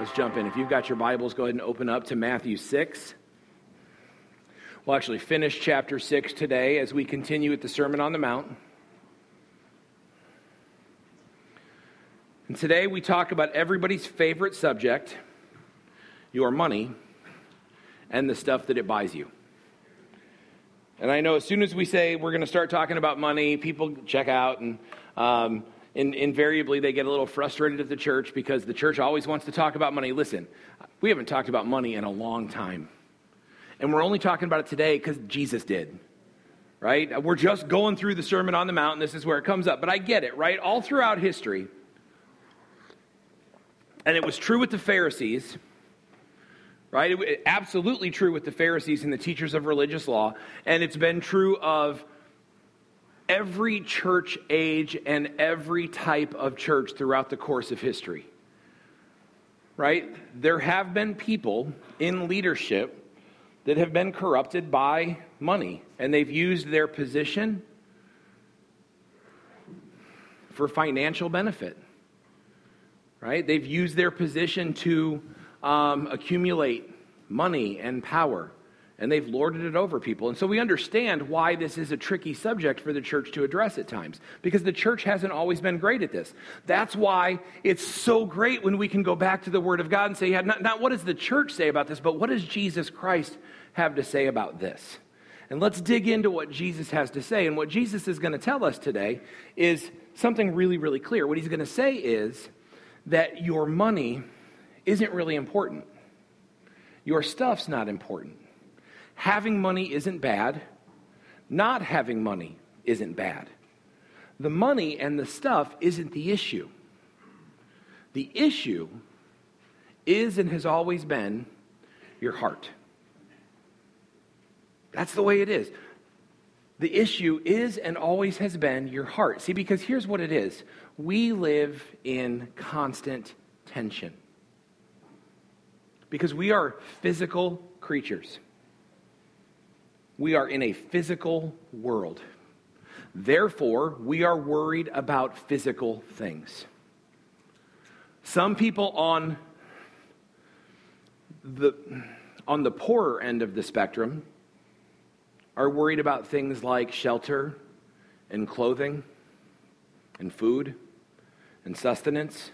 Let's jump in. If you've got your Bibles, go ahead and open up to Matthew 6. We'll actually finish chapter 6 today as we continue with the Sermon on the Mount. And today we talk about everybody's favorite subject your money and the stuff that it buys you. And I know as soon as we say we're going to start talking about money, people check out and um, in, invariably they get a little frustrated at the church because the church always wants to talk about money. Listen, we haven't talked about money in a long time. And we're only talking about it today because Jesus did. Right? We're just going through the Sermon on the Mount, and this is where it comes up. But I get it, right? All throughout history, and it was true with the Pharisees, right? It, absolutely true with the Pharisees and the teachers of religious law, and it's been true of every church age and every type of church throughout the course of history. Right? There have been people in leadership that have been corrupted by money, and they've used their position for financial benefit. Right? They've used their position to um, accumulate money and power and they've lorded it over people. And so we understand why this is a tricky subject for the church to address at times, because the church hasn't always been great at this. That's why it's so great when we can go back to the Word of God and say, yeah, not, not what does the church say about this, but what does Jesus Christ have to say about this? And let's dig into what Jesus has to say. And what Jesus is going to tell us today is something really, really clear. What he's going to say is that your money isn't really important. Your stuff's not important. Having money isn't bad. Not having money isn't bad. The money and the stuff isn't the issue. The issue is and has always been your heart. That's the way it is. The issue is and always has been your heart. See, because here's what it is we live in constant tension. Because we are physical creatures. We are in a physical world. Therefore, we are worried about physical things. Some people on the, on the poorer end of the spectrum are worried about things like shelter and clothing and food and sustenance,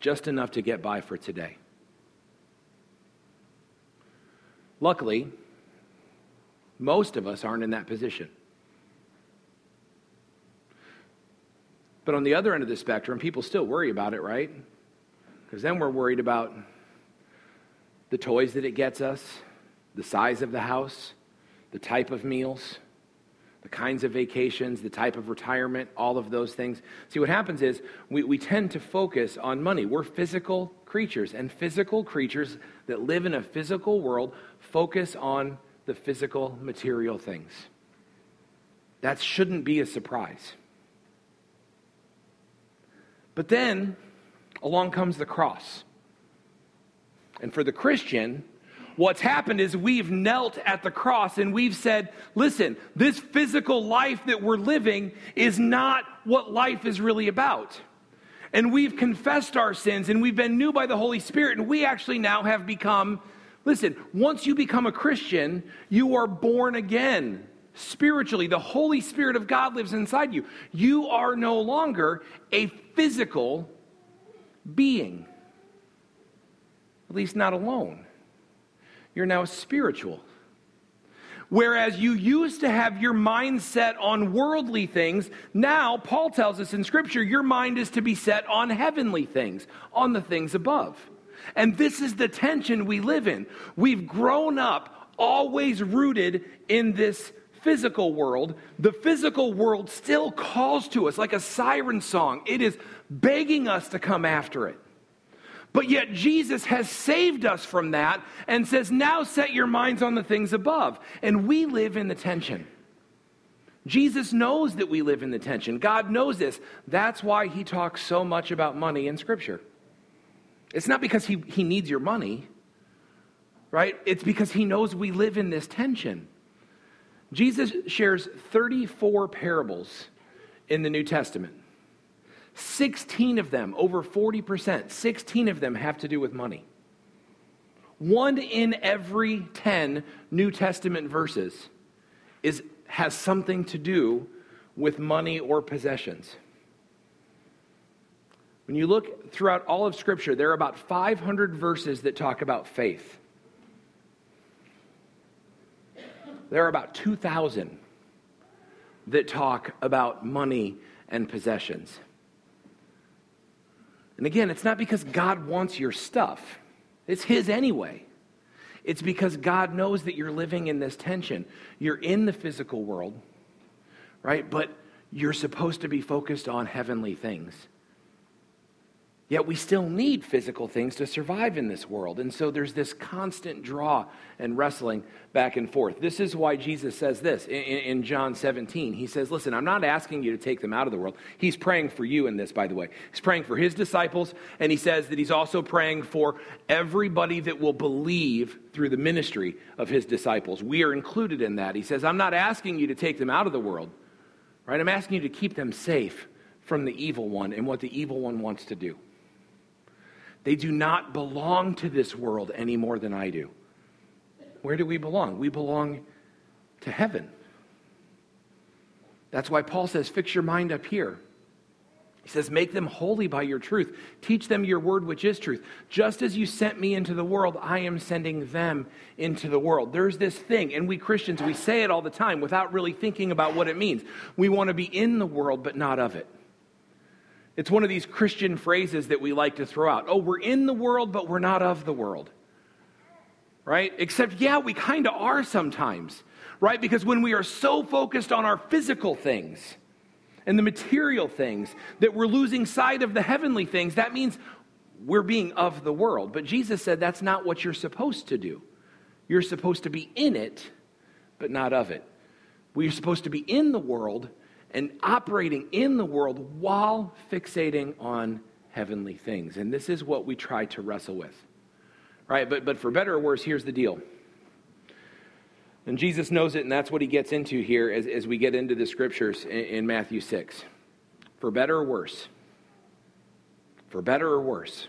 just enough to get by for today. Luckily, most of us aren't in that position. But on the other end of the spectrum, people still worry about it, right? Because then we're worried about the toys that it gets us, the size of the house, the type of meals, the kinds of vacations, the type of retirement, all of those things. See, what happens is we, we tend to focus on money. We're physical creatures, and physical creatures that live in a physical world focus on the physical, material things. That shouldn't be a surprise. But then along comes the cross. And for the Christian, what's happened is we've knelt at the cross and we've said, listen, this physical life that we're living is not what life is really about. And we've confessed our sins and we've been new by the Holy Spirit, and we actually now have become Listen, once you become a Christian, you are born again spiritually. The Holy Spirit of God lives inside you. You are no longer a physical being, at least not alone. You're now spiritual. Whereas you used to have your mind set on worldly things, now Paul tells us in Scripture your mind is to be set on heavenly things, on the things above. And this is the tension we live in. We've grown up always rooted in this physical world. The physical world still calls to us like a siren song, it is begging us to come after it. But yet, Jesus has saved us from that and says, Now set your minds on the things above. And we live in the tension. Jesus knows that we live in the tension. God knows this. That's why he talks so much about money in Scripture. It's not because he, he needs your money, right? It's because he knows we live in this tension. Jesus shares 34 parables in the New Testament. 16 of them, over 40%, 16 of them have to do with money. One in every 10 New Testament verses is, has something to do with money or possessions. When you look throughout all of Scripture, there are about 500 verses that talk about faith. There are about 2,000 that talk about money and possessions. And again, it's not because God wants your stuff, it's His anyway. It's because God knows that you're living in this tension. You're in the physical world, right? But you're supposed to be focused on heavenly things. Yet we still need physical things to survive in this world. And so there's this constant draw and wrestling back and forth. This is why Jesus says this in, in, John 17. He says, Listen, I'm not asking you to take them out of the world. He's praying for you in this, by the way. He's praying for his disciples, and he says that he's also praying for everybody that will believe through the ministry of his disciples. We are included in that. He says, I'm not asking you to take them out of the world, right? I'm asking you to keep them safe from the evil one and what the evil one wants to do. They do not belong to this world any more than I do. Where do we belong? We belong to heaven. That's why Paul says, fix your mind up here. He says, Make them holy by your truth. Teach them your word, which is truth. Just as you sent me into the world, I am sending them into the world. There's this thing, and we Christians, we say it all the time without really thinking about what it means. We want to be in the world, but not of it. It's one of these Christian phrases that we like to throw out. Oh, we're in the world, but we're not of the world. Right? Except, yeah, we kind of are sometimes. Right? Because when we are so focused on our physical things and the material things that we're losing sight of the heavenly things, that means we're being of the world. But Jesus said that's not what you're supposed to do. You're supposed to be in it, but not of it. We're supposed to be in the world, and operating in the world while fixating on heavenly things. And this is what we try to wrestle with. Right? But, but for better or worse, here's the deal. And Jesus knows it, and that's what he gets into here as, as we get into the scriptures in, in Matthew 6. For better or worse, for better or worse,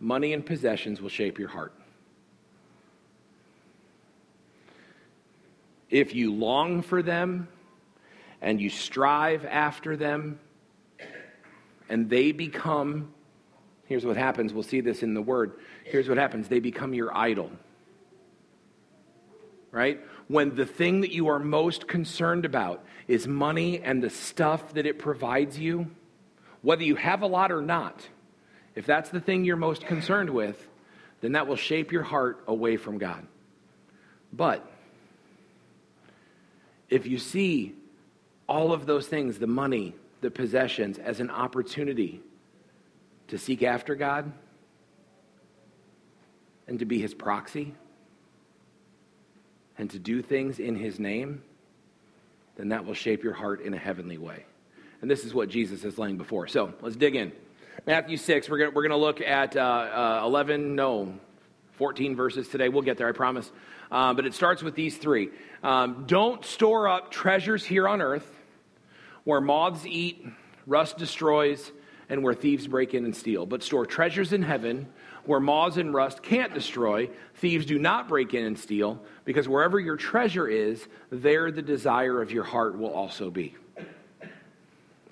money and possessions will shape your heart. If you long for them, and you strive after them, and they become, here's what happens. We'll see this in the word. Here's what happens they become your idol. Right? When the thing that you are most concerned about is money and the stuff that it provides you, whether you have a lot or not, if that's the thing you're most concerned with, then that will shape your heart away from God. But if you see all of those things the money, the possessions as an opportunity to seek after God and to be his proxy and to do things in his name, then that will shape your heart in a heavenly way. And this is what Jesus is laying before. So let's dig in. Matthew 6, we're going we're to look at uh, uh, 11, no, 14 verses today. We'll get there, I promise. Uh, but it starts with these three. Um, don't store up treasures here on earth where moths eat, rust destroys, and where thieves break in and steal. But store treasures in heaven where moths and rust can't destroy, thieves do not break in and steal, because wherever your treasure is, there the desire of your heart will also be.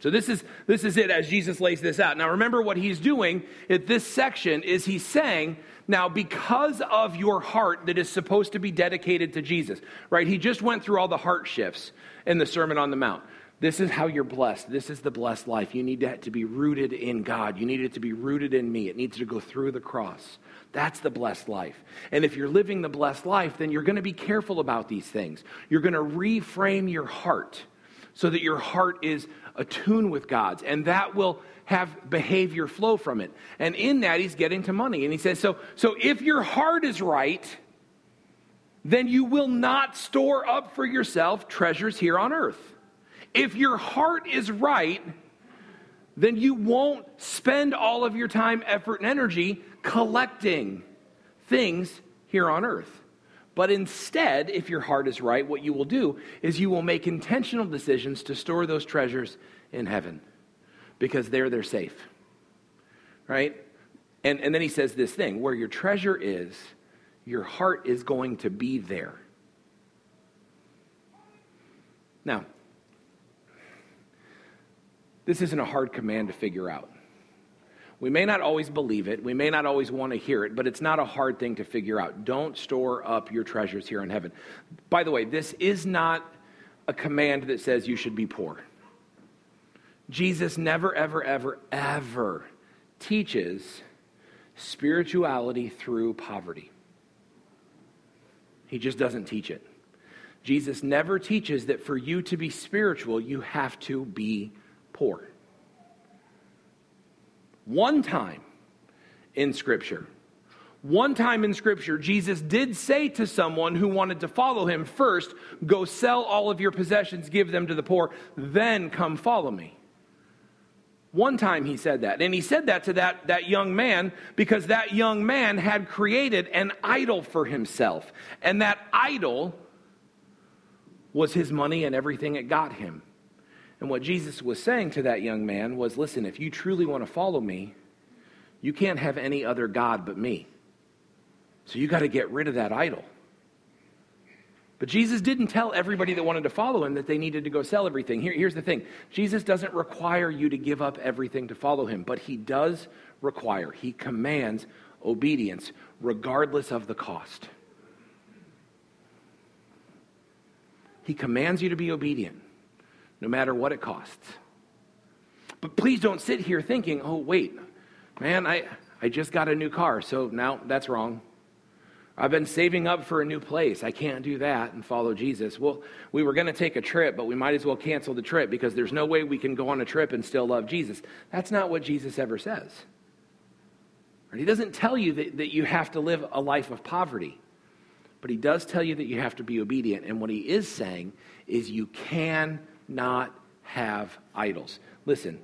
So this is this is it as Jesus lays this out. Now remember what he's doing at this section is he's saying, now because of your heart that is supposed to be dedicated to Jesus, right? He just went through all the heart shifts in the Sermon on the Mount. This is how you're blessed. This is the blessed life. You need to be rooted in God. You need it to be rooted in me. It needs to go through the cross. That's the blessed life. And if you're living the blessed life, then you're going to be careful about these things. You're going to reframe your heart so that your heart is attuned with God's, and that will have behavior flow from it. And in that, he's getting to money. And he says, so, so if your heart is right, then you will not store up for yourself treasures here on earth if your heart is right, then you won't spend all of your time, effort, and energy collecting things here on earth. But instead, if your heart is right, what you will do is you will make intentional decisions to store those treasures in heaven. Because there they're safe. Right? And, and then he says this thing where your treasure is, your heart is going to be there. Now, this isn't a hard command to figure out. We may not always believe it, we may not always want to hear it, but it's not a hard thing to figure out. Don't store up your treasures here in heaven. By the way, this is not a command that says you should be poor. Jesus never, ever, ever, ever teaches spirituality through poverty. He just doesn't teach it. Jesus never teaches that for you to be spiritual, you have to be poor. One time in Scripture, one time in Scripture, Jesus did say to someone who wanted to follow him, First, go sell all of your possessions, give them to the poor, then come follow me. One time he said that. And he said that to that, that young man because that young man had created an idol for himself. And that idol was his money and everything it got him. And what Jesus was saying to that young man was listen, if you truly want to follow me, you can't have any other God but me. So you got to get rid of that idol. But Jesus didn't tell everybody that wanted to follow him that they needed to go sell everything. Here, here's the thing Jesus doesn't require you to give up everything to follow him, but he does require, he commands obedience regardless of the cost. He commands you to be obedient no matter what it costs. But please don't sit here thinking, oh, wait, man, I, I just got a new car, so now that's wrong. I've been saving up for a new place. I can't do that and follow Jesus. Well, we were going to take a trip, but we might as well cancel the trip because there's no way we can go on a trip and still love Jesus. That's not what Jesus ever says. He doesn't tell you that, that you have to live a life of poverty, but he does tell you that you have to be obedient. And what he is saying is you cannot have idols. Listen,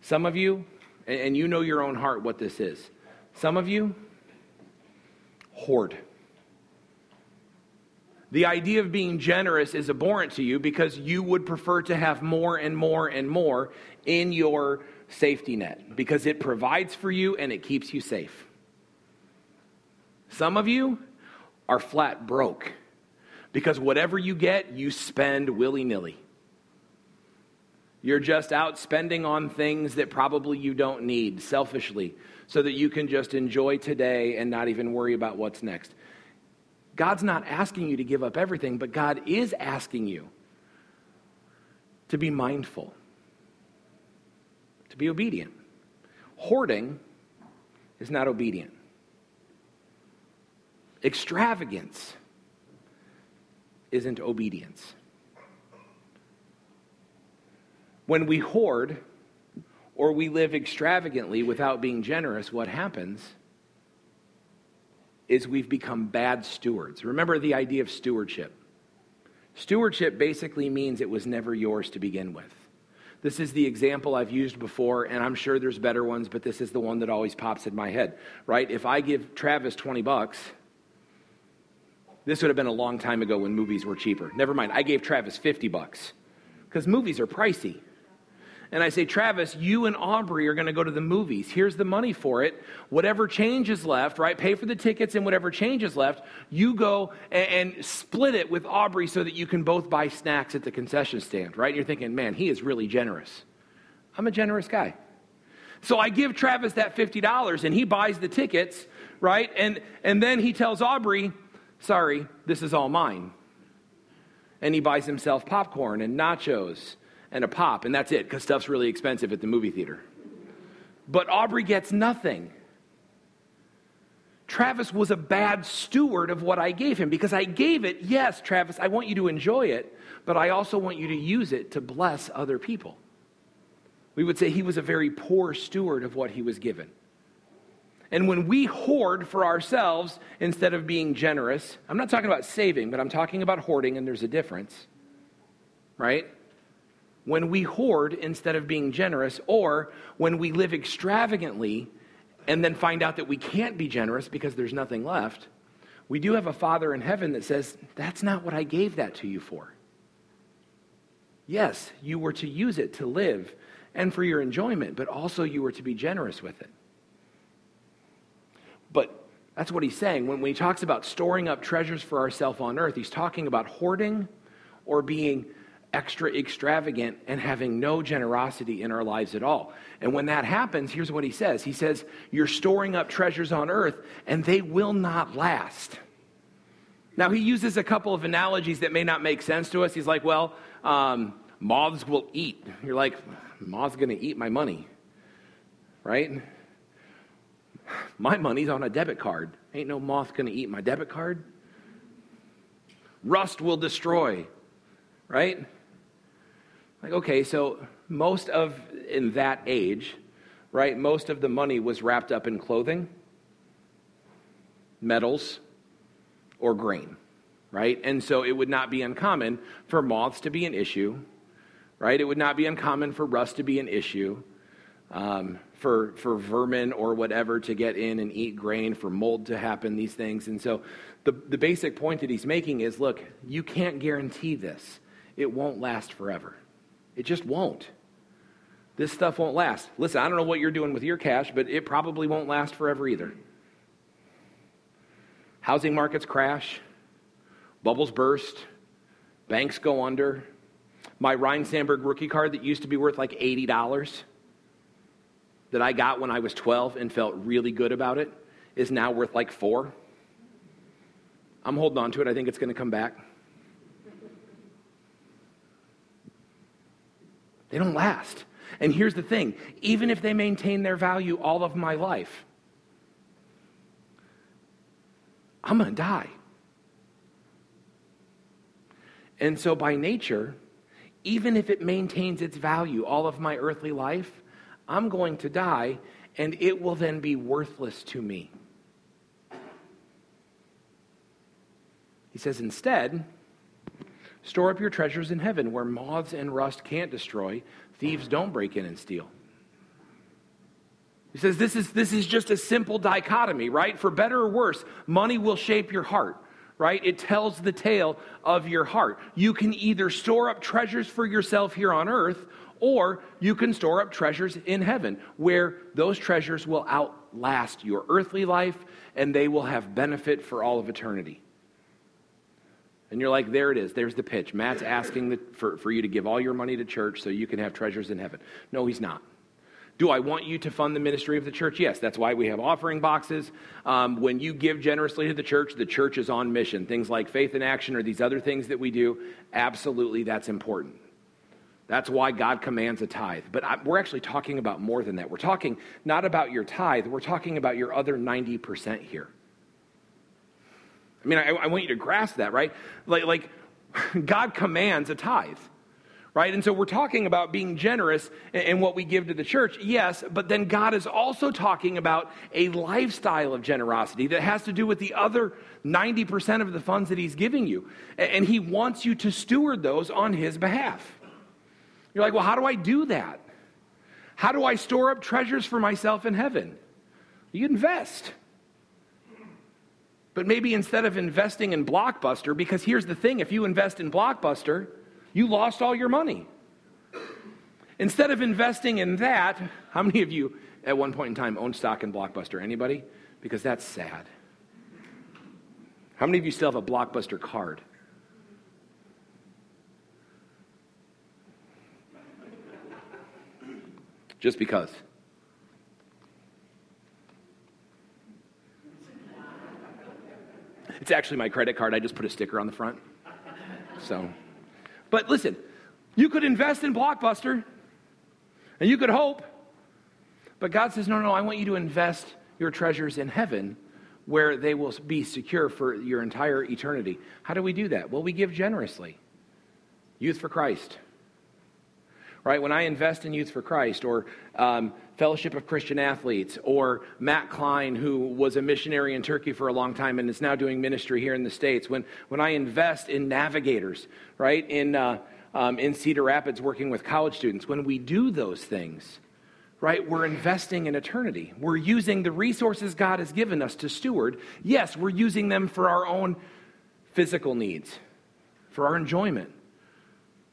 some of you, and you know your own heart what this is, some of you hoard. The idea of being generous is abhorrent to you because you would prefer to have more and more and more in your safety net because it provides for you and it keeps you safe. Some of you are flat broke because whatever you get, you spend willy nilly. You're just out spending on things that probably you don't need selfishly so that you can just enjoy today and not even worry about what's next. God's not asking you to give up everything, but God is asking you to be mindful, to be obedient. Hoarding is not obedient. Extravagance isn't obedience. When we hoard or we live extravagantly without being generous, what happens? Is we've become bad stewards. Remember the idea of stewardship. Stewardship basically means it was never yours to begin with. This is the example I've used before, and I'm sure there's better ones, but this is the one that always pops in my head, right? If I give Travis 20 bucks, this would have been a long time ago when movies were cheaper. Never mind, I gave Travis 50 bucks because movies are pricey and I say, Travis, you and Aubrey are going to go to the movies. Here's the money for it. Whatever change is left, right? Pay for the tickets and whatever change is left, you go and, and split it with Aubrey so that you can both buy snacks at the concession stand, right? And you're thinking, man, he is really generous. I'm a generous guy. So I give Travis that $50 and he buys the tickets, right? And, and then he tells Aubrey, sorry, this is all mine. And he buys himself popcorn and nachos and a pop, and that's it, because stuff's really expensive at the movie theater. But Aubrey gets nothing. Travis was a bad steward of what I gave him because I gave it, yes, Travis, I want you to enjoy it, but I also want you to use it to bless other people. We would say he was a very poor steward of what he was given. And when we hoard for ourselves instead of being generous, I'm not talking about saving, but I'm talking about hoarding, and there's a difference, right? When we hoard instead of being generous, or when we live extravagantly and then find out that we can't be generous because there's nothing left, we do have a Father in heaven that says, That's not what I gave that to you for. Yes, you were to use it to live and for your enjoyment, but also you were to be generous with it. But that's what he's saying. When, when he talks about storing up treasures for ourselves on earth, he's talking about hoarding or being extra extravagant and having no generosity in our lives at all. And when that happens, here's what he says He says, You're storing up treasures on earth, and they will not last. Now, he uses a couple of analogies that may not make sense to us. He's like, Well, um, moths will eat. You're like, Moth's going to eat my money, right? My money's on a debit card. Ain't no moth going to eat my debit card. Rust will destroy, right? Like, okay, so most of, in that age, right, most of the money was wrapped up in clothing, metals, or grain, right? And so it would not be uncommon for moths to be an issue, right? It would not be uncommon for rust to be an issue, um, for, for vermin or whatever to get in and eat grain, for mold to happen, these things. And so the, the basic point that he's making is look, you can't guarantee this, it won't last forever. It just won't. This stuff won't last. Listen, I don't know what you're doing with your cash, but it probably won't last forever either. Housing markets crash, bubbles burst, banks go under. My Ryne Sandberg rookie card that used to be worth like $80 that I got when I was 12 and felt really good about it is now worth like 4. I'm holding on to it. I think it's going to come back. They don't last. And here's the thing even if they maintain their value all of my life, I'm going to die. And so, by nature, even if it maintains its value all of my earthly life, I'm going to die, and it will then be worthless to me. He says, instead, store up your treasures in heaven where moths and rust can't destroy, thieves don't break in and steal. He says this is, this is just a simple dichotomy, right? For better or worse, money will shape your heart, right? It tells the tale of your heart. You can either store up treasures for yourself here on earth, or you can store up treasures in heaven, where those treasures will outlast your earthly life and they will have benefit for all of eternity. And you're like, there it is. There's the pitch. Matt's asking the, for, for you to give all your money to church so you can have treasures in heaven. No, he's not. Do I want you to fund the ministry of the church? Yes, that's why we have offering boxes. Um, when you give generously to the church, the church is on mission. Things like faith in action or these other things that we do, absolutely that's important. That's why God commands a tithe. But I, we're actually talking about more than that. We're talking not about your tithe, we're talking about your other 90% here. I mean, I, I want you to grasp that, right? Like, like God commands a tithe right? And so we're talking about being generous in what we give to the church, yes, but then God is also talking about a lifestyle of generosity that has to do with the other 90% of the funds that He's giving you. And He wants you to steward those on His behalf. You're like, well, how do I do that? How do I store up treasures for myself in heaven? You invest. But maybe instead of investing in Blockbuster, because here's the thing if you invest in Blockbuster, you lost all your money. Instead of investing in that, how many of you at one point in time owned stock in Blockbuster? Anybody? Because that's sad. How many of you still have a Blockbuster card? just because. It's actually my credit card. I just put a sticker on the front. So, but listen, you could invest in Blockbuster and you could hope, but God says, no, no, I want you to invest your treasures in heaven where they will be secure for your entire eternity. How do we do that? Well, we give generously. Youth for Christ right? When I invest in Youth for Christ or um, Fellowship of Christian Athletes or Matt Klein, who was a missionary in Turkey for a long time and is now doing ministry here in the States, when, when I invest in navigators, right, in, uh, um, in Cedar Rapids working with college students, when we do those things, right, we're investing in eternity. We're using the resources God has given us to steward. Yes, we're using them for our own physical needs, for our enjoyment,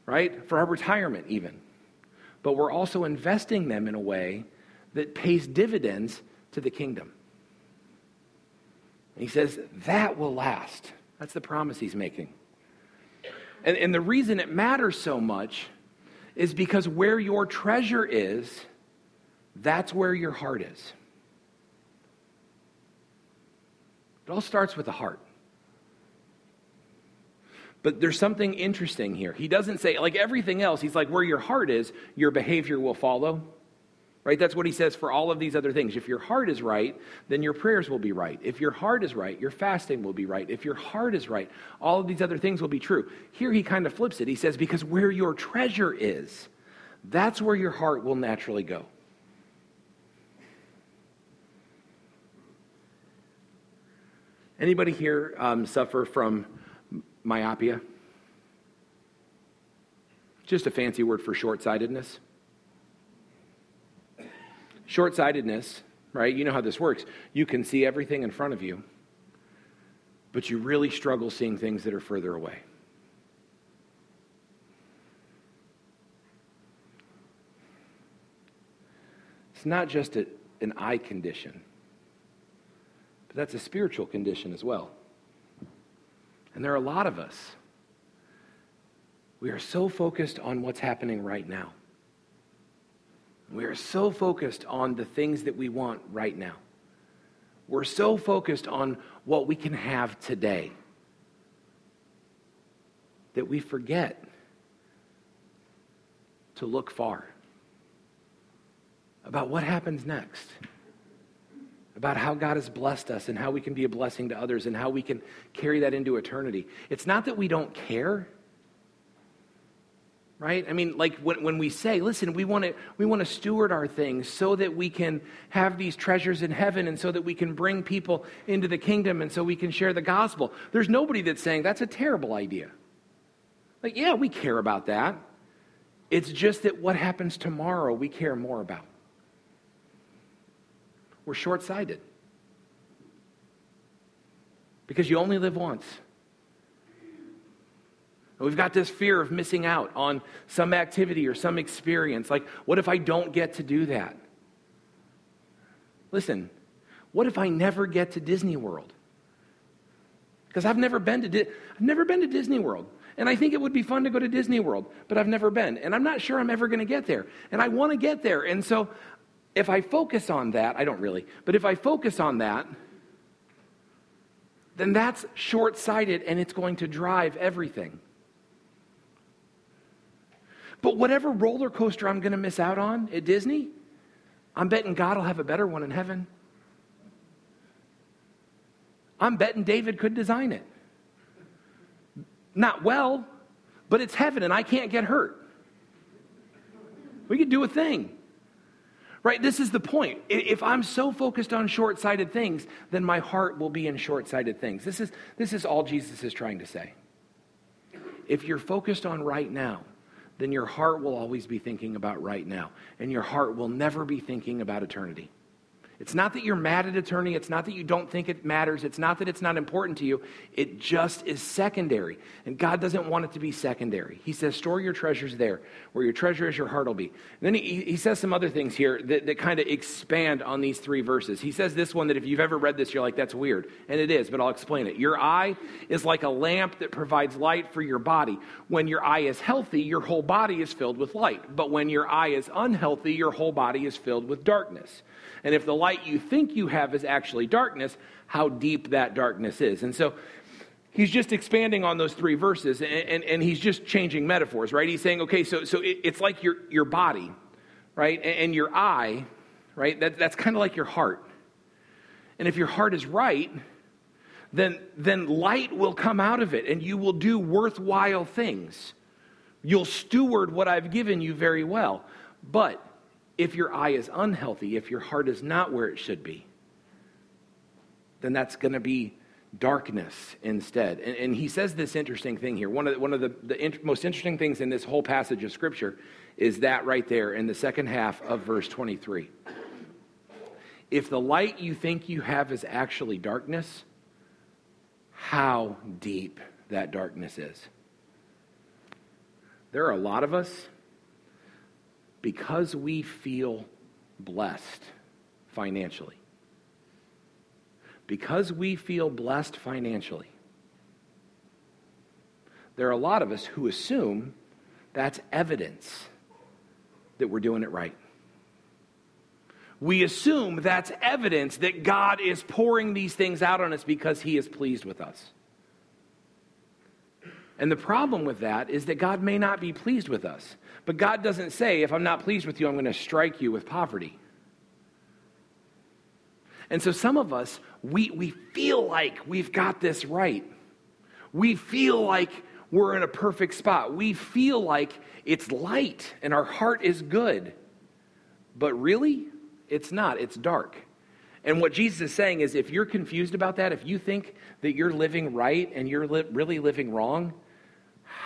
right, for our retirement, even. But we're also investing them in a way that pays dividends to the kingdom. And he says that will last. That's the promise he's making. And, and the reason it matters so much is because where your treasure is, that's where your heart is. It all starts with the heart. But there's something interesting here. He doesn't say, like everything else, he's like, where your heart is, your behavior will follow. Right? That's what he says for all of these other things. If your heart is right, then your prayers will be right. If your heart is right, your fasting will be right. If your heart is right, all of these other things will be true. Here he kind of flips it. He says, because where your treasure is, that's where your heart will naturally go. Anybody here um, suffer from myopia? Just a fancy word for short sightedness. Short sightedness, right? You know how this works. You can see everything in front of you, but you really struggle seeing things that are further away. It's not just a, an eye condition, but that's a spiritual condition as well. And there are a lot of us. We are so focused on what's happening right now. We are so focused on the things that we want right now. We're so focused on what we can have today that we forget to look far about what happens next, about how God has blessed us and how we can be a blessing to others and how we can carry that into eternity. It's not that we don't care right? I mean, like when, when we say, listen, we want to we want to steward our things so that we can have these treasures in heaven and so that we can bring people into the kingdom and so we can share the gospel. There's nobody that's saying that's a terrible idea. Like, yeah, we care about that. It's just that what happens tomorrow we care more about. We're short sighted. Because you only live once. And We've got this fear of missing out on some activity or some experience. Like, what if I don't get to do that? Listen, what if I never get to Disney World? Because I've never been to Di- I've never been to Disney World. And I think it would be fun to go to Disney World, but I've never been. And I'm not sure I'm ever going to get there. And I want to get there. And so if I focus on that, I don't really, but if I focus on that, then that's short sighted and it's going to drive everything. But whatever roller coaster I'm going to miss out on at Disney, I'm betting God will have a better one in heaven. I'm betting David could design it. Not well, but it's heaven and I can't get hurt. We could do a thing. Right? This is the point. If I'm so focused on short sighted things, then my heart will be in short sighted things. This is, this is all Jesus is trying to say. If you're focused on right now, then your heart will always be thinking about right now, and your heart will never be thinking about eternity. It's not that you're mad at attorney. It's not that you don't think it matters. It's not that it's not important to you. It just is secondary. And God doesn't want it to be secondary. He says, store your treasures there. Where your treasure is, your heart will be. And then he, he says some other things here that, that kind of expand on these three verses. He says this one that if you've ever read this, you're like, that's weird. And it is, but I'll explain it. Your eye is like a lamp that provides light for your body. When your eye is healthy, your whole body is filled with light. But when your eye is unhealthy, your whole body is filled with darkness. And if the light you think you have is actually darkness, how deep that darkness is. And so he's just expanding on those three verses and, and, and he's just changing metaphors, right? He's saying, okay, so, so it, it's like your, your body, right? And, and your eye, right? That, that's kind of like your heart. And if your heart is right, then, then light will come out of it and you will do worthwhile things. You'll steward what I've given you very well. But if your eye is unhealthy, if your heart is not where it should be, then that's going to be darkness instead. And, and, he says this interesting thing here. One of the, one of the, the most interesting things in this whole passage of Scripture is that right there in the second half of verse 23. If the light you think you have is actually darkness, how deep that darkness is. There are a lot of us because we feel blessed financially. Because we feel blessed financially. There are a lot of us who assume that's evidence that we're doing it right. We assume that's evidence that God is pouring these things out on us because He is pleased with us. And the problem with that is that God may not be pleased with us. But God doesn't say, if I'm not pleased with you, I'm going to strike you with poverty. And so some of us, we, we feel like we've got this right. We feel like we're in a perfect spot. We feel like it's light and our heart is good. But really, it's not. It's dark. And what Jesus is saying is if you're confused about that, if you think that you're living right and you're li- really living wrong,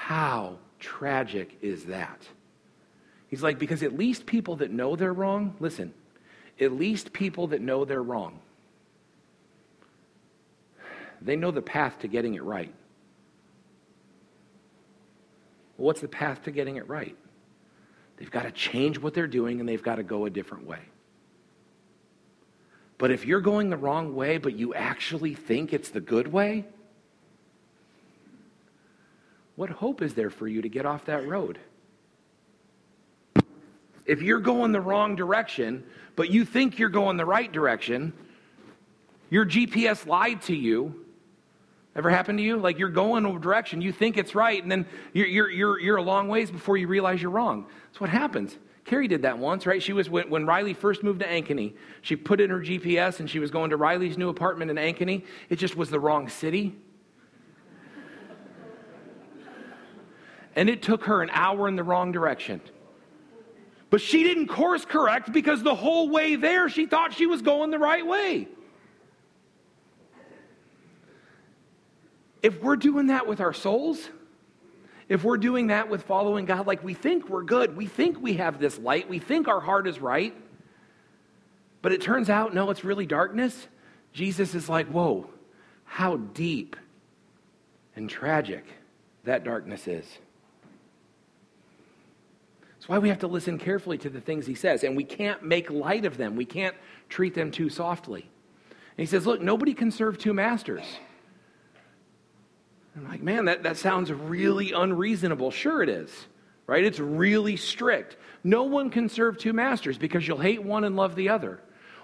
how tragic is that? He's like, because at least people that know they're wrong, listen, at least people that know they're wrong, they know the path to getting it right. Well, what's the path to getting it right? They've got to change what they're doing and they've got to go a different way. But if you're going the wrong way, but you actually think it's the good way, what hope is there for you to get off that road? If you're going the wrong direction, but you think you're going the right direction, your GPS lied to you. Ever happened to you? Like you're going a direction, you think it's right, and then you're, you're, you're, you're a long ways before you realize you're wrong. That's what happens. Carrie did that once, right? She was when, when, Riley first moved to Ankeny. She put in her GPS and she was going to Riley's new apartment in Ankeny. It just was the wrong city. And it took her an hour in the wrong direction. But she didn't course correct because the whole way there she thought she was going the right way. If we're doing that with our souls, if we're doing that with following God, like we think we're good, we think we have this light, we think our heart is right, but it turns out, no, it's really darkness. Jesus is like, whoa, how deep and tragic that darkness is. That's why we have to listen carefully to the things he says, and we can't make light of them. We can't treat them too softly. And he says, Look, nobody can serve two masters. I'm like, man, that, that sounds really unreasonable. Sure, it is, right? It's really strict. No one can serve two masters because you'll hate one and love the other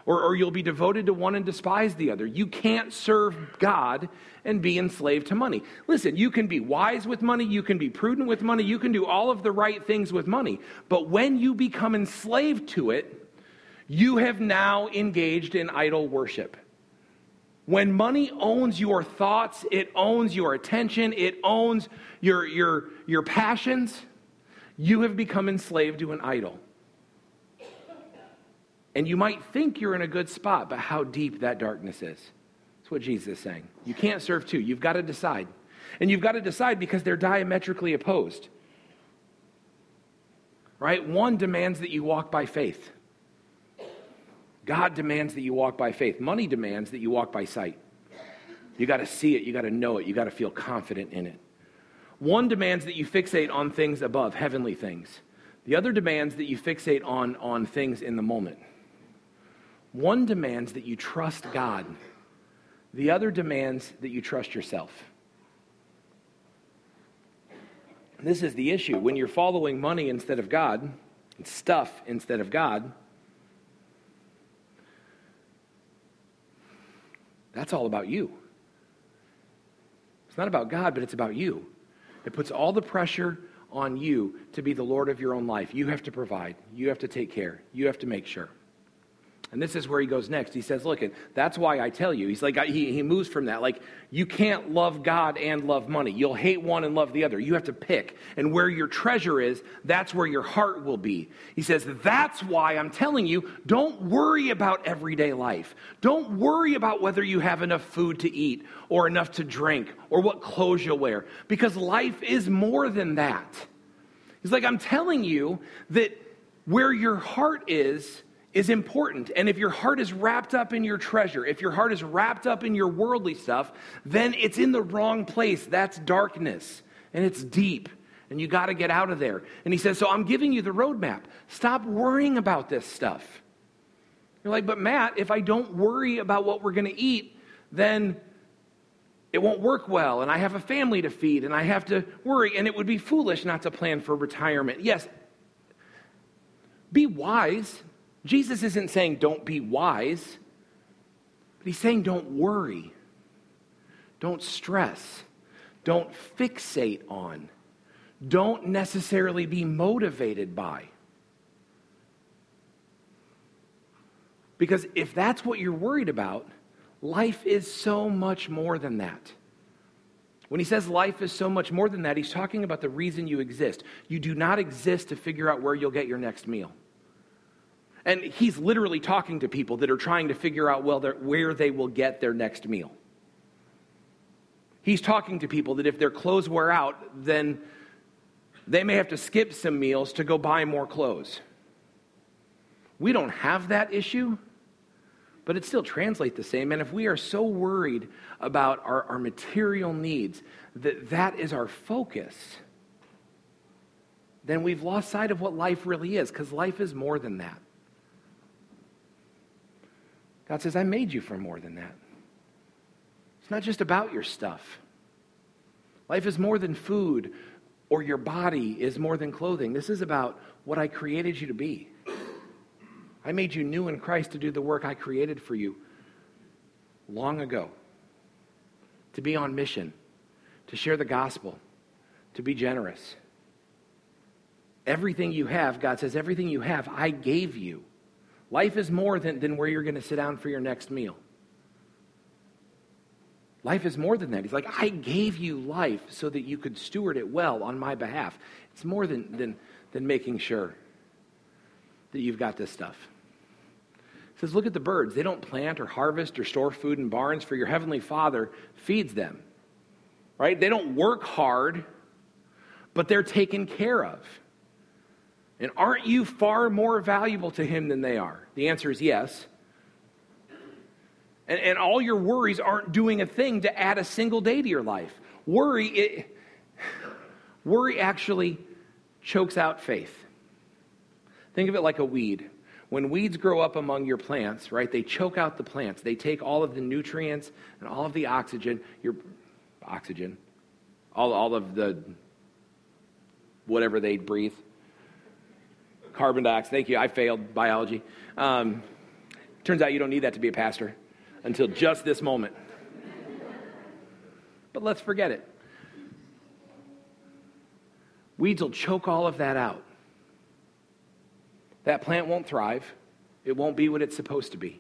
or, or you'll be devoted to one and despise the other. You can't serve God and be enslaved to money. Listen, you can be wise with money, you can be prudent with money, you can do all of the right things with money. But when you become enslaved to it, you have now engaged in idol worship. When money owns your thoughts, it owns your attention, it owns your, your, your passions, you have become enslaved to an idol. And you might think you're in a good spot, but how deep that darkness is. That's what Jesus is saying. You can't serve two. You've got to decide. And you've got to decide because they're diametrically opposed. Right? One demands that you walk by faith. God demands that you walk by faith. Money demands that you walk by sight. You got to see it, you got to know it, you got to feel confident in it. One demands that you fixate on things above, heavenly things. The other demands that you fixate on, on things in the moment. One demands that you trust God, the other demands that you trust yourself. This is the issue. When you're following money instead of God, stuff instead of God, that's all about you. It's not about God, but it's about you. It puts all the pressure on you to be the Lord of your own life. You have to provide, you have to take care, you have to make sure. And this is where he goes next. He says, Look, that's why I tell you. He's like, he, he moves from that. Like, you can't love God and love money. You'll hate one and love the other. You have to pick. And where your treasure is, that's where your heart will be. He says, That's why I'm telling you, don't worry about everyday life. Don't worry about whether you have enough food to eat or enough to drink or what clothes you'll wear, because life is more than that. He's like, I'm telling you that where your heart is, is important. And if your heart is wrapped up in your treasure, if your heart is wrapped up in your worldly stuff, then it's in the wrong place. That's darkness, and it's deep, and you got to get out of there. And he says, So I'm giving you the roadmap. Stop worrying about this stuff. You're like, But Matt, if I don't worry about what we're going to eat, then it won't work well, and I have a family to feed, and I have to worry, and it would be foolish not to plan for retirement. Yes, be wise. Jesus isn't saying don't be wise, but he's saying don't worry, don't stress, don't fixate on, don't necessarily be motivated by. Because if that's what you're worried about, life is so much more than that. When he says life is so much more than that, he's talking about the reason you exist. You do not exist to figure out where you'll get your next meal. And he's literally talking to people that are trying to figure out well, where they will get their next meal. He's talking to people that if their clothes wear out, then they may have to skip some meals to go buy more clothes. We don't have that issue, but it still translates the same. And if we are so worried about our, our material needs that that is our focus, then we've lost sight of what life really is, because life is more than that. God says, I made you for more than that. It's not just about your stuff. Life is more than food, or your body is more than clothing. This is about what I created you to be. I made you new in Christ to do the work I created for you long ago to be on mission, to share the gospel, to be generous. Everything you have, God says, everything you have, I gave you. Life is more than, than where you're going to sit down for your next meal. Life is more than that. He's like, I gave you life so that you could steward it well on my behalf. It's more than, than, than making sure that you've got this stuff. He says, Look at the birds. They don't plant or harvest or store food in barns, for your heavenly Father feeds them. Right? They don't work hard, but they're taken care of. And aren't you far more valuable to Him than they are? The answer is yes. And, and all your worries aren't doing a thing to add a single day to your life. Worry, it, worry actually chokes out faith. Think of it like a weed. When weeds grow up among your plants, right, they choke out the plants. They take all of the nutrients and all of the oxygen, your oxygen, all, all of the whatever they breathe. Carbon dioxide. Thank you. I failed biology. Um, turns out you don't need that to be a pastor until just this moment. But let's forget it. Weeds will choke all of that out. That plant won't thrive. It won't be what it's supposed to be.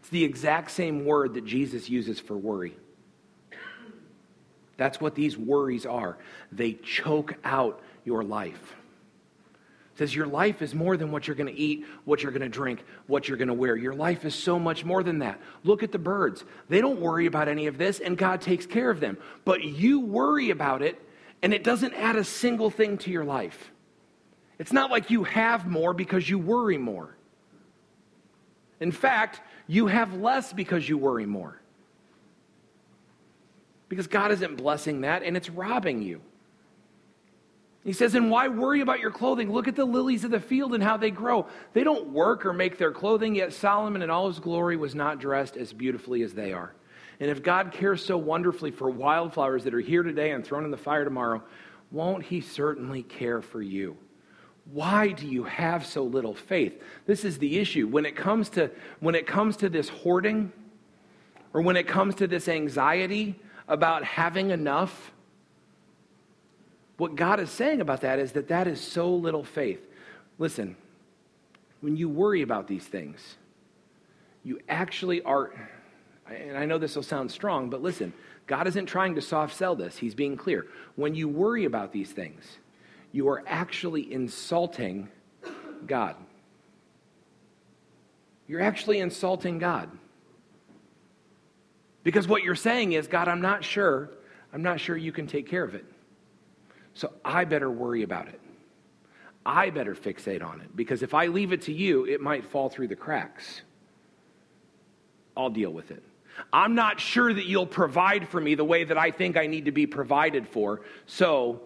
It's the exact same word that Jesus uses for worry. That's what these worries are. They choke out your life says your life is more than what you're going to eat, what you're going to drink, what you're going to wear. Your life is so much more than that. Look at the birds. They don't worry about any of this, and God takes care of them. But you worry about it, and it doesn't add a single thing to your life. It's not like you have more because you worry more. In fact, you have less because you worry more. Because God isn't blessing that, and it's robbing you. He says, And why worry about your clothing? Look at the lilies of the field and how they grow. They don't work or make their clothing, yet Solomon in all his glory was not dressed as beautifully as they are. And if God cares so wonderfully for wildflowers that are here today and thrown in the fire tomorrow, won't he certainly care for you? Why do you have so little faith? This is the issue. When it comes to, when it comes to this hoarding, or when it comes to this anxiety about having enough, what God is saying about that is that that is so little faith. Listen, when you worry about these things, you actually are, and I know this will sound strong, but listen, God isn't trying to soft sell this. He's being clear. When you worry about these things, you are actually insulting God. You're actually insulting God. Because what you're saying is, God, I'm not sure. I'm not sure you can take care of it. So I better worry about it. I better fixate on it because if I leave it to you, it might fall through the cracks. I'll deal with it. I'm not sure that you'll provide for me the way that I think I need to be provided for, so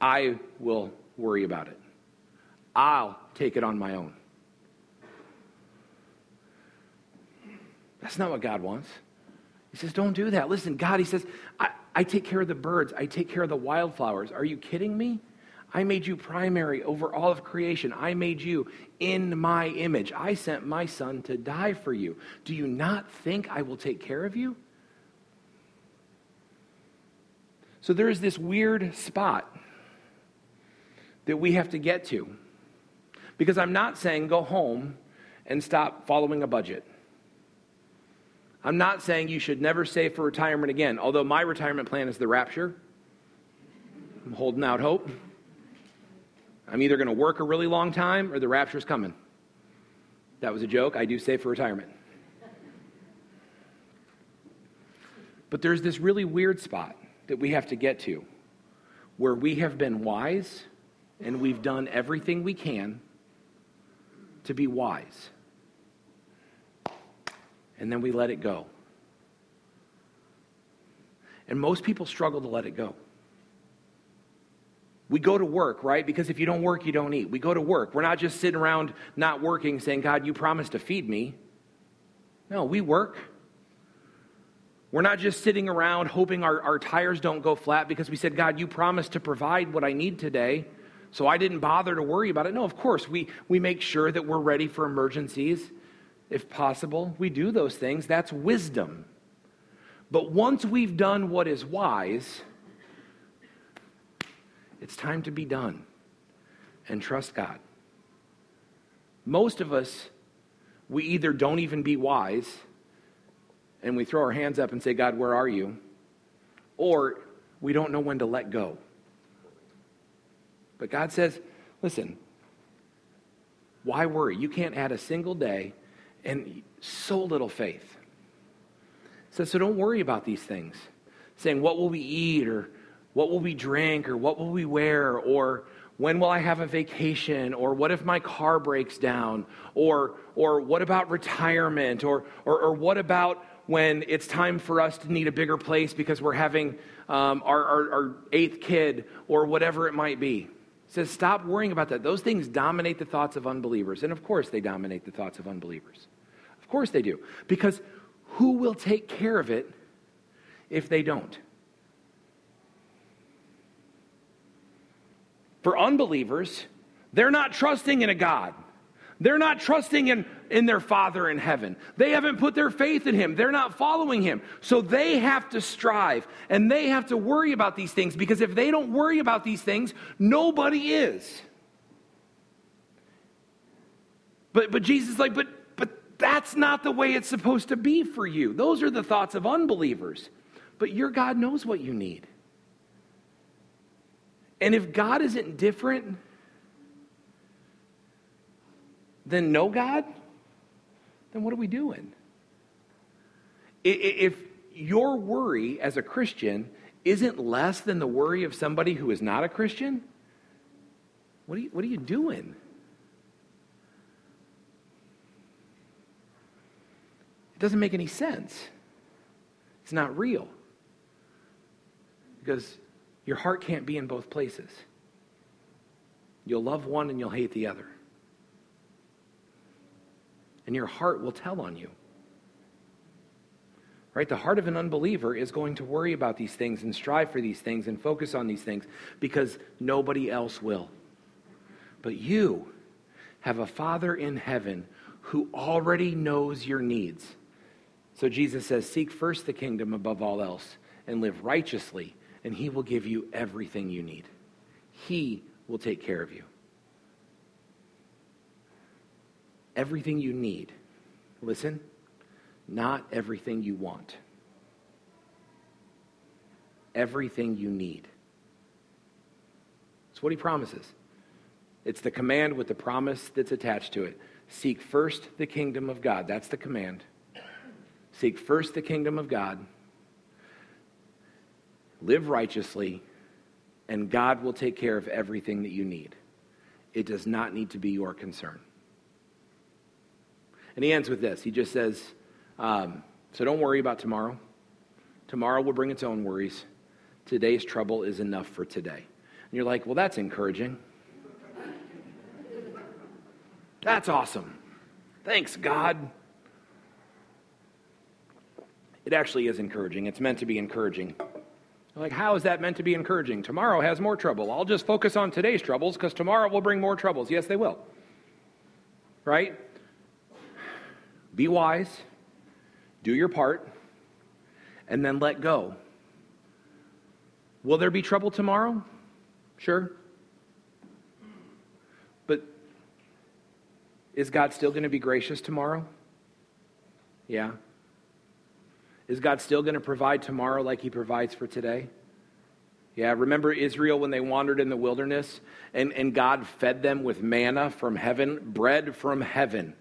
I will worry about it. I'll take it on my own. That's not what God wants. He says, Don't do that. Listen, God, He says, I, I take care of the birds, I take care of the wildflowers. Are you kidding me? I made you primary over all of creation. I made you in my image. I sent my son to die for you. Do you not think I will take care of you? So there is this weird spot that we have to get to. Because I'm not saying go home and stop following a budget. I'm not saying you should never save for retirement again, although my retirement plan is the rapture. I'm holding out hope. I'm either going to work a really long time or the rapture's coming. That was a joke. I do save for retirement. But there's this really weird spot that we have to get to where we have been wise and we've done everything we can to be wise and then we let it go. And most people struggle to let it go. We go to work, right? Because if you don't work, you don't eat. We go to work. We're not just sitting around not working saying, God, you promised to feed me. No, we work. We're not just sitting around hoping our, our tires don't go flat because we said, God, you promised to provide what I need today. So I didn't bother to worry about it. No, of course, we, we make sure that we're ready for emergencies if possible. We do those things. That's wisdom. But once we've done what is wise, it's time to be done and trust God. Most of us, we either don't even be wise and we throw our hands up and say, God, where are you? Or we don't know when to let go. But God says, listen, why worry? You can't add a single day and so little faith. So, so don't worry about these things. Saying, what will we eat, or what will we drink, or what will we wear, or when will I have a vacation, or what if my car breaks down, or, or what about retirement, or, or, or what about when it's time for us to need a bigger place because we're having um, our, our, our eighth kid, or whatever it might be. Says stop worrying about that. Those things dominate the thoughts of unbelievers. And of course they dominate the thoughts of unbelievers course they do. Because who will take care of it if they don't? For unbelievers, they're not trusting in a God. They're not trusting in, in their Father in heaven. They haven't put their faith in Him. They're not following Him. So they have to strive and they have to worry about these things because if they don't worry about these things, nobody is. But, but Jesus is like, but that's not the way it's supposed to be for you. Those are the thoughts of unbelievers. But your God knows what you need. And if God isn't different than no God, then what are we doing? If your worry as a Christian isn't less than the worry of somebody who is not a Christian, what are you, what are you doing? Doesn't make any sense. It's not real. Because your heart can't be in both places. You'll love one and you'll hate the other. And your heart will tell on you. Right? The heart of an unbeliever is going to worry about these things and strive for these things and focus on these things because nobody else will. But you have a Father in heaven who already knows your needs. So Jesus says, Seek first the kingdom above all else and live righteously, and he will give you everything you need. He will take care of you. Everything you need. Listen, not everything you want. Everything you need. It's what he promises. It's the command with the promise that's attached to it. Seek first the kingdom of God. That's the command. Seek first the kingdom of God, live righteously, and God will take care of everything that you need. It does not need to be your concern. And he ends with this. He just says, um, So don't worry about tomorrow. Tomorrow will bring its own worries. Today's trouble is enough for today. And you're like, well, that's encouraging. That's awesome. Thanks, God. It actually is encouraging. It's meant to be encouraging. Like, how is that meant to be encouraging? Tomorrow has more trouble. I'll just focus on today's troubles because tomorrow will bring more troubles. Yes, they will. Right? Be wise, do your part, and then let go. Will there be trouble tomorrow? Sure. But is God still going to be gracious tomorrow? Yeah. Is God still going to provide tomorrow like he provides for today? Yeah, remember Israel when they wandered in the wilderness and, and God fed them with manna from heaven, bread from heaven.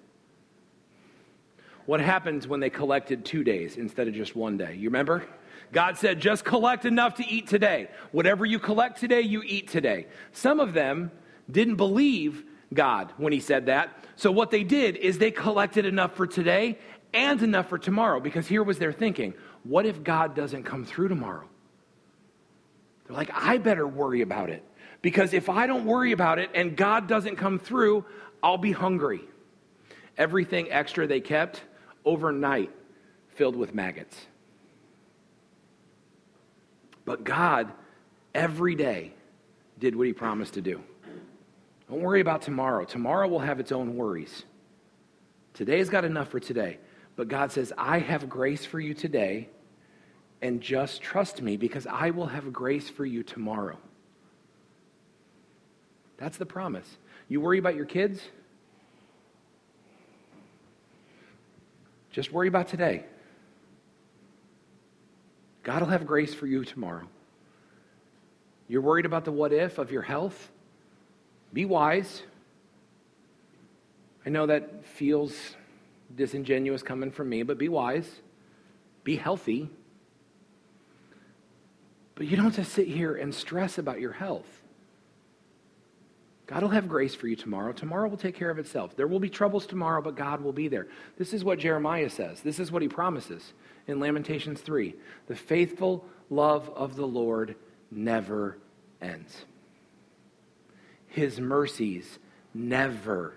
What happens when they collected two days instead of just one day? You remember? God said, just collect enough to eat today. Whatever you collect today, you eat today. Some of them didn't believe God when he said that. So what they did is they collected enough for today and enough for tomorrow because here was their thinking what if God doesn't come through tomorrow? They're like, I better worry about it because if I don't worry about it and God doesn't come through, I'll be hungry. Everything extra they kept overnight filled with maggots. But God, every day, did what he promised to do. Don't worry about tomorrow. Tomorrow will have its own worries. Today's got enough for today. But God says, I have grace for you today, and just trust me because I will have grace for you tomorrow. That's the promise. You worry about your kids? Just worry about today. God will have grace for you tomorrow. You're worried about the what if of your health? Be wise. I know that feels disingenuous coming from me, but be wise. Be healthy. But you don't just sit here and stress about your health. God will have grace for you tomorrow. Tomorrow will take care of itself. There will be troubles tomorrow, but God will be there. This is what Jeremiah says. This is what he promises in Lamentations 3. The faithful love of the Lord never ends, his mercies never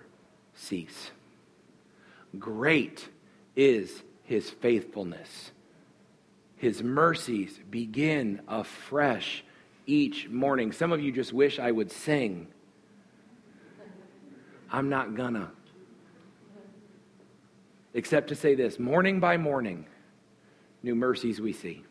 cease. Great is his faithfulness. His mercies begin afresh each morning. Some of you just wish I would sing. I'm not gonna. Except to say this morning by morning, new mercies we see.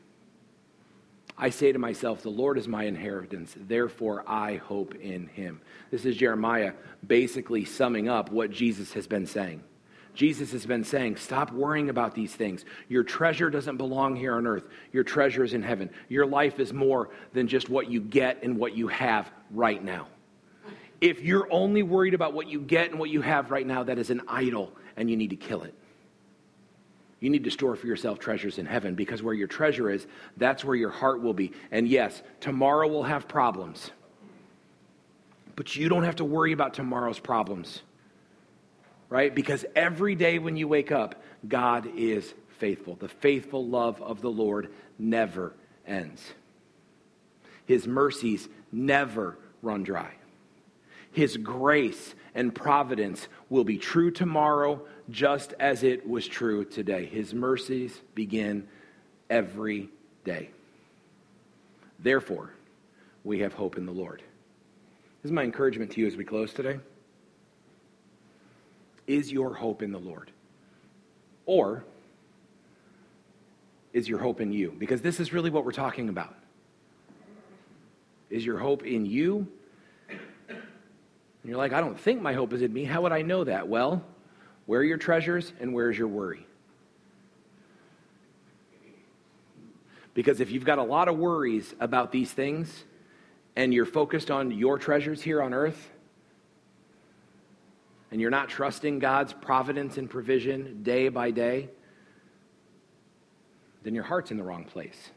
I say to myself, The Lord is my inheritance, therefore I hope in him. This is Jeremiah basically summing up what Jesus has been saying. Jesus has been saying, Stop worrying about these things. Your treasure doesn't belong here on earth, your treasure is in heaven. Your life is more than just what you get and what you have right now. If you're only worried about what you get and what you have right now, that is an idol, and you need to kill it. You need to store for yourself treasures in heaven because where your treasure is, that's where your heart will be. And yes, tomorrow will have problems. But you don't have to worry about tomorrow's problems. Right? Because every day when you wake up, God is faithful. The faithful love of the Lord never ends. His mercies never run dry. His grace and providence will be true tomorrow, just as it was true today. His mercies begin every day. Therefore, we have hope in the Lord. This is my encouragement to you as we close today. Is your hope in the Lord? Or is your hope in you? Because this is really what we're talking about. Is your hope in you? And you're like, I don't think my hope is in me. How would I know that? Well, where are your treasures and where's your worry? Because if you've got a lot of worries about these things and you're focused on your treasures here on earth, and you're not trusting God's providence and provision day by day, then your heart's in the wrong place.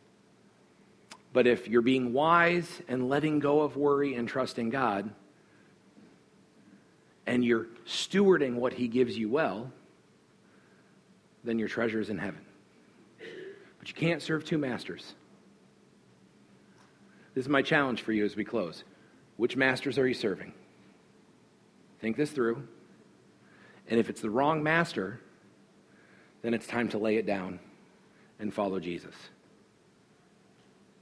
But if you're being wise and letting go of worry and trusting God, and you're stewarding what He gives you well, then your treasure is in heaven. But you can't serve two masters. This is my challenge for you as we close. Which masters are you serving? Think this through. And if it's the wrong master, then it's time to lay it down and follow Jesus.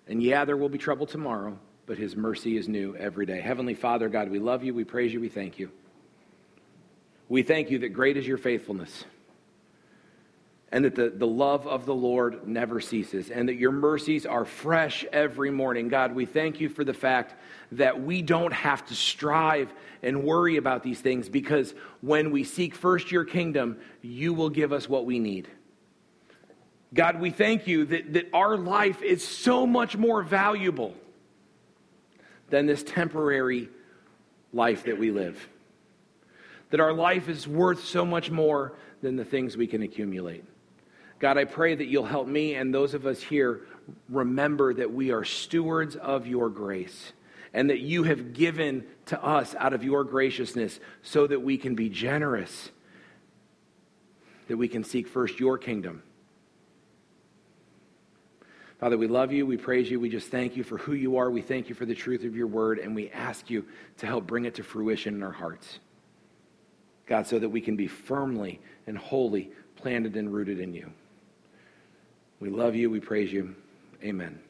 And yeah, there will be trouble tomorrow, but his mercy is new every day. Heavenly Father, God, we love you, we praise you, we thank you. We thank you that great is your faithfulness and that the, the love of the Lord never ceases, and that your mercies are fresh every morning. God, we thank you for the fact that we don't have to strive and worry about these things because when we seek first your kingdom, you will give us what we need. God, we thank you that, that our life is so much more valuable than this temporary life that we live. That our life is worth so much more than the things we can accumulate. God, I pray that you'll help me and those of us here remember that we are stewards of your grace and that you have given to us out of your graciousness so that we can be generous, that we can seek first your kingdom. Father, we love you. We praise you. We just thank you for who you are. We thank you for the truth of your word, and we ask you to help bring it to fruition in our hearts. God, so that we can be firmly and wholly planted and rooted in you. We love you. We praise you. Amen.